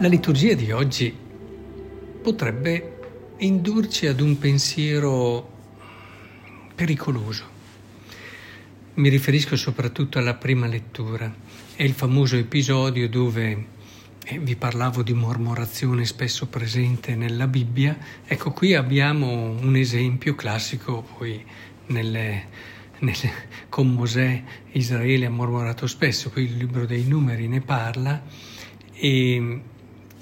La liturgia di oggi potrebbe indurci ad un pensiero pericoloso. Mi riferisco soprattutto alla prima lettura. È il famoso episodio dove eh, vi parlavo di mormorazione spesso presente nella Bibbia. Ecco, qui abbiamo un esempio classico, poi nelle, nelle, con Mosè Israele ha mormorato spesso, qui il libro dei numeri ne parla. E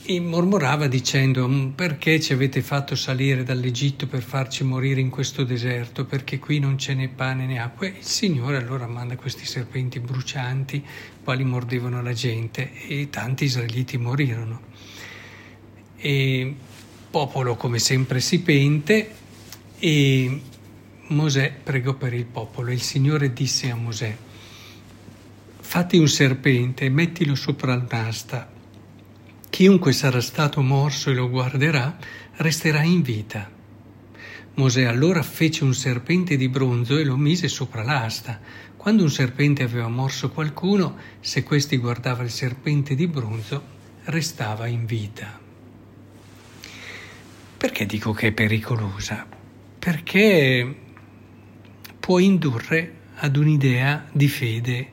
e mormorava dicendo mm, perché ci avete fatto salire dall'Egitto per farci morire in questo deserto, perché qui non c'è né pane né acqua. Il Signore allora manda questi serpenti brucianti, quali mordevano la gente e tanti israeliti morirono. E popolo come sempre si pente e Mosè pregò per il popolo e il Signore disse a Mosè fatti un serpente e mettilo sopra l'asta Chiunque sarà stato morso e lo guarderà resterà in vita. Mosè allora fece un serpente di bronzo e lo mise sopra l'asta. Quando un serpente aveva morso qualcuno, se questi guardava il serpente di bronzo, restava in vita. Perché dico che è pericolosa? Perché può indurre ad un'idea di fede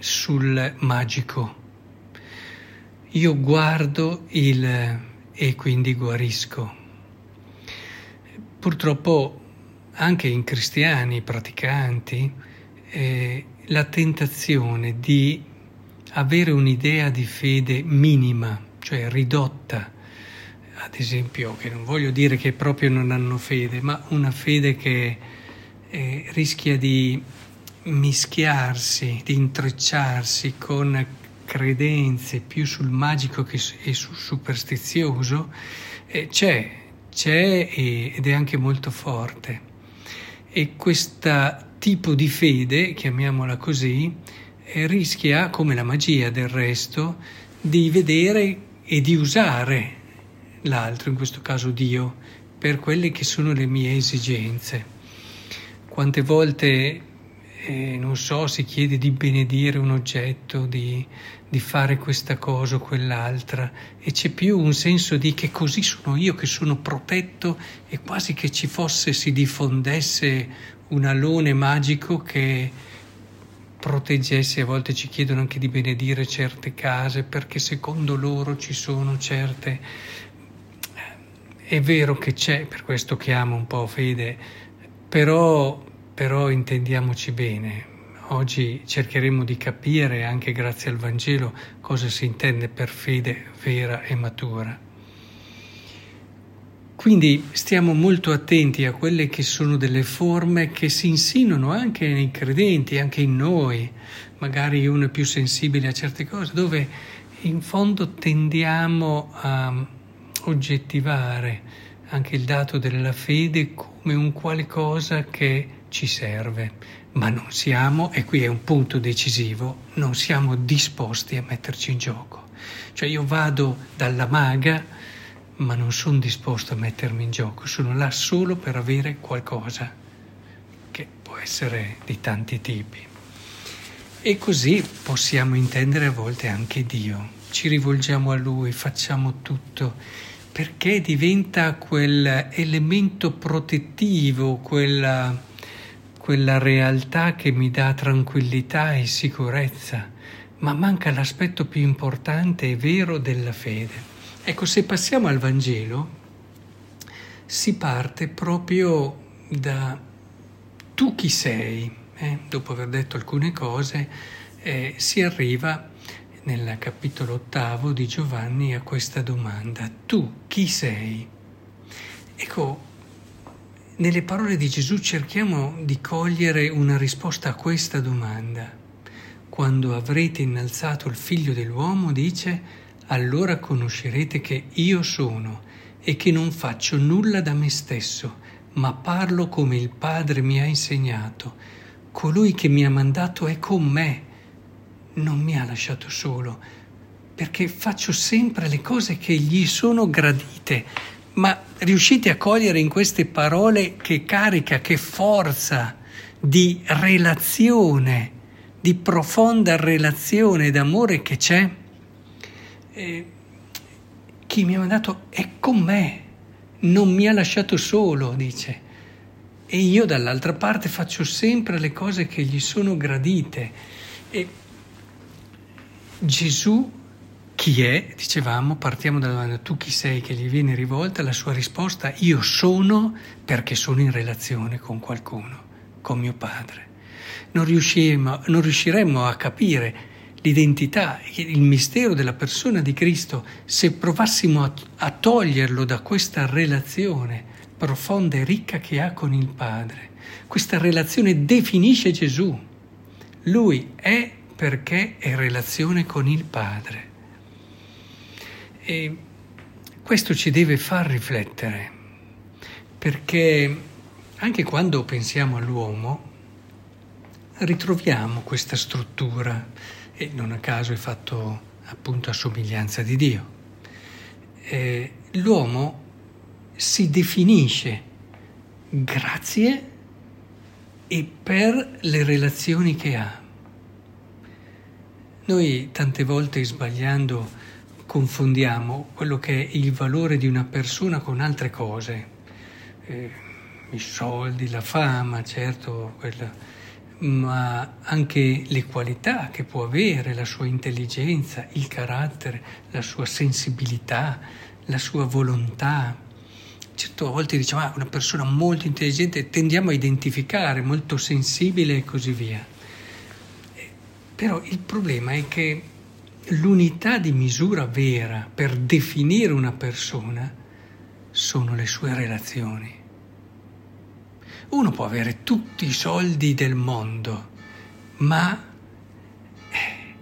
sul magico io guardo il e quindi guarisco. Purtroppo anche in cristiani praticanti eh, la tentazione di avere un'idea di fede minima, cioè ridotta, ad esempio, che non voglio dire che proprio non hanno fede, ma una fede che eh, rischia di mischiarsi, di intrecciarsi con credenze più sul magico che e sul superstizioso, eh, c'è, c'è ed è anche molto forte. E questo tipo di fede, chiamiamola così, eh, rischia, come la magia del resto, di vedere e di usare l'altro, in questo caso Dio, per quelle che sono le mie esigenze. Quante volte eh, non so, si chiede di benedire un oggetto, di, di fare questa cosa o quell'altra. E c'è più un senso di che così sono io, che sono protetto e quasi che ci fosse, si diffondesse un alone magico che proteggesse, a volte ci chiedono anche di benedire certe case perché secondo loro ci sono certe... È vero che c'è, per questo chiamo un po' fede, però però intendiamoci bene, oggi cercheremo di capire, anche grazie al Vangelo, cosa si intende per fede vera e matura. Quindi stiamo molto attenti a quelle che sono delle forme che si insinuano anche nei credenti, anche in noi, magari uno è più sensibile a certe cose, dove in fondo tendiamo a oggettivare anche il dato della fede come un qualcosa che ci serve, ma non siamo, e qui è un punto decisivo, non siamo disposti a metterci in gioco. Cioè io vado dalla maga, ma non sono disposto a mettermi in gioco, sono là solo per avere qualcosa, che può essere di tanti tipi. E così possiamo intendere a volte anche Dio. Ci rivolgiamo a Lui, facciamo tutto perché diventa quel elemento protettivo, quella quella realtà che mi dà tranquillità e sicurezza, ma manca l'aspetto più importante e vero della fede. Ecco, se passiamo al Vangelo, si parte proprio da tu chi sei, eh? dopo aver detto alcune cose, eh, si arriva nel capitolo ottavo di Giovanni a questa domanda, tu chi sei? Ecco, nelle parole di Gesù cerchiamo di cogliere una risposta a questa domanda. Quando avrete innalzato il figlio dell'uomo, dice, allora conoscerete che io sono e che non faccio nulla da me stesso, ma parlo come il Padre mi ha insegnato. Colui che mi ha mandato è con me, non mi ha lasciato solo, perché faccio sempre le cose che gli sono gradite ma riuscite a cogliere in queste parole che carica, che forza di relazione, di profonda relazione d'amore che c'è? eh, chi mi ha mandato è con me, non mi ha lasciato solo, dice. E io dall'altra parte faccio sempre le cose che gli sono gradite. E Gesù chi è? Dicevamo, partiamo dalla domanda, tu chi sei che gli viene rivolta? La sua risposta, io sono perché sono in relazione con qualcuno, con mio padre. Non riusciremo, non riusciremmo a capire l'identità, il mistero della persona di Cristo se provassimo a, a toglierlo da questa relazione profonda e ricca che ha con il Padre. Questa relazione definisce Gesù. Lui è perché è relazione con il Padre. E questo ci deve far riflettere, perché anche quando pensiamo all'uomo ritroviamo questa struttura e non a caso è fatto appunto a somiglianza di Dio. Eh, l'uomo si definisce grazie e per le relazioni che ha. Noi tante volte sbagliando confondiamo quello che è il valore di una persona con altre cose, eh, i soldi, la fama, certo, quella, ma anche le qualità che può avere, la sua intelligenza, il carattere, la sua sensibilità, la sua volontà. Certo, a volte diciamo, ah, una persona molto intelligente, tendiamo a identificare, molto sensibile e così via. Eh, però il problema è che l'unità di misura vera per definire una persona sono le sue relazioni. Uno può avere tutti i soldi del mondo, ma eh,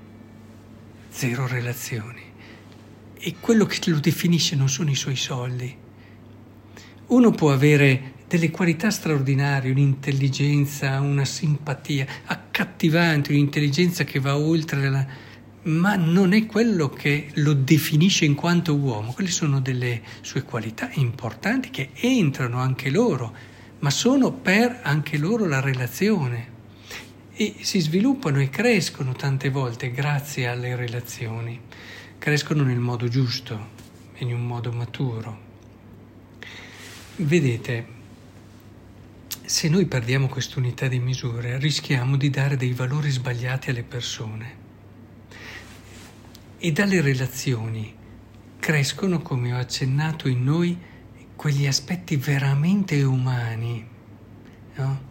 zero relazioni. E quello che lo definisce non sono i suoi soldi. Uno può avere delle qualità straordinarie, un'intelligenza, una simpatia accattivante, un'intelligenza che va oltre la ma non è quello che lo definisce in quanto uomo, quelle sono delle sue qualità importanti che entrano anche loro, ma sono per anche loro la relazione. E si sviluppano e crescono tante volte grazie alle relazioni, crescono nel modo giusto, in un modo maturo. Vedete, se noi perdiamo quest'unità di misure rischiamo di dare dei valori sbagliati alle persone e dalle relazioni crescono, come ho accennato in noi, quegli aspetti veramente umani. No?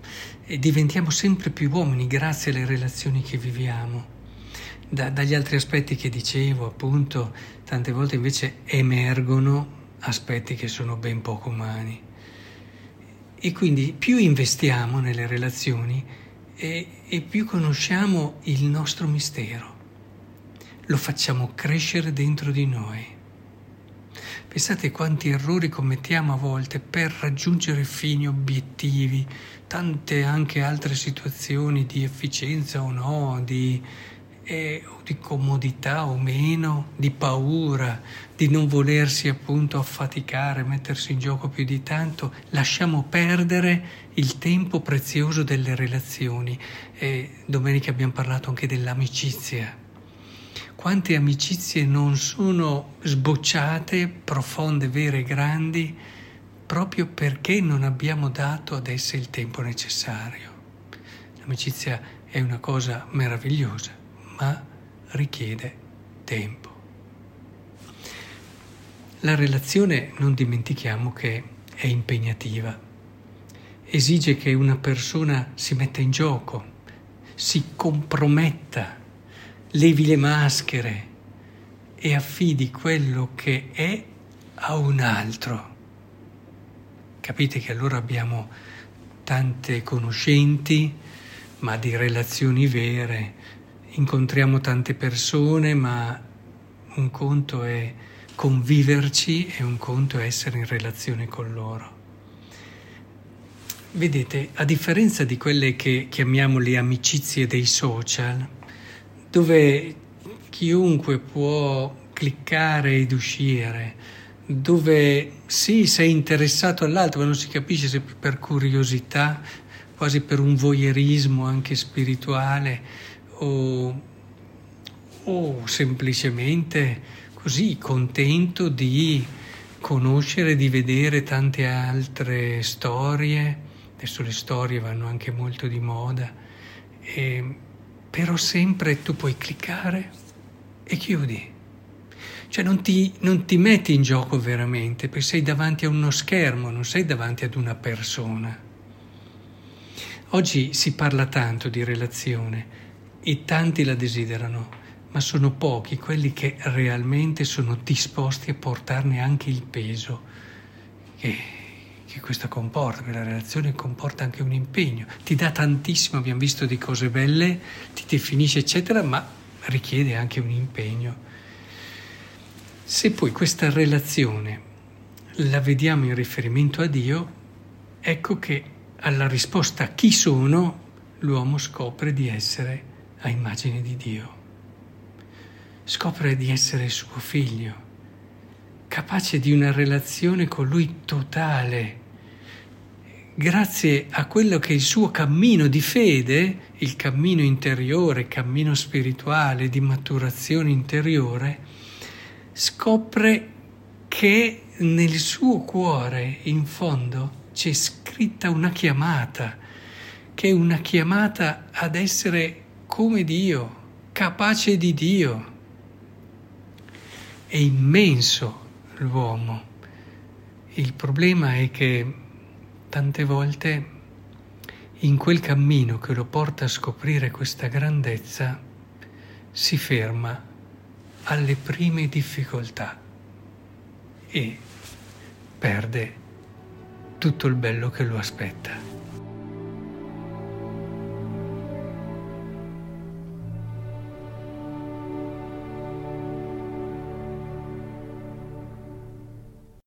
E diventiamo sempre più uomini grazie alle relazioni che viviamo. Da, dagli altri aspetti che dicevo, appunto, tante volte invece emergono aspetti che sono ben poco umani. E quindi più investiamo nelle relazioni e, e più conosciamo il nostro mistero lo facciamo crescere dentro di noi. Pensate quanti errori commettiamo a volte per raggiungere fini, obiettivi, tante anche altre situazioni di efficienza o no, di, eh, di comodità o meno, di paura, di non volersi appunto affaticare, mettersi in gioco più di tanto, lasciamo perdere il tempo prezioso delle relazioni. E domenica abbiamo parlato anche dell'amicizia quante amicizie non sono sbocciate, profonde, vere, grandi, proprio perché non abbiamo dato ad esse il tempo necessario. L'amicizia è una cosa meravigliosa, ma richiede tempo. La relazione, non dimentichiamo che è impegnativa, esige che una persona si metta in gioco, si comprometta levi le maschere e affidi quello che è a un altro. Capite che allora abbiamo tante conoscenti, ma di relazioni vere. Incontriamo tante persone, ma un conto è conviverci e un conto è essere in relazione con loro. Vedete, a differenza di quelle che chiamiamo le amicizie dei social, dove chiunque può cliccare ed uscire, dove sì, sei interessato all'altro, ma non si capisce se per curiosità, quasi per un voyeurismo anche spirituale o, o semplicemente così contento di conoscere, di vedere tante altre storie. Adesso le storie vanno anche molto di moda, e, però sempre tu puoi cliccare e chiudi. Cioè non ti, non ti metti in gioco veramente, perché sei davanti a uno schermo, non sei davanti ad una persona. Oggi si parla tanto di relazione e tanti la desiderano, ma sono pochi quelli che realmente sono disposti a portarne anche il peso che, che questo comporta, perché la relazione comporta anche un impegno, ti dà tantissimo, abbiamo visto di cose belle, ti definisce eccetera, ma richiede anche un impegno. Se poi questa relazione la vediamo in riferimento a Dio, ecco che alla risposta chi sono l'uomo scopre di essere a immagine di Dio. Scopre di essere suo figlio, capace di una relazione con lui totale, grazie a quello che è il suo cammino di fede, il cammino interiore, cammino spirituale, di maturazione interiore, scopre che nel suo cuore, in fondo, c'è scritta una chiamata, che è una chiamata ad essere come Dio, capace di Dio. È immenso l'uomo. Il problema è che tante volte in quel cammino che lo porta a scoprire questa grandezza si ferma alle prime difficoltà e perde tutto il bello che lo aspetta.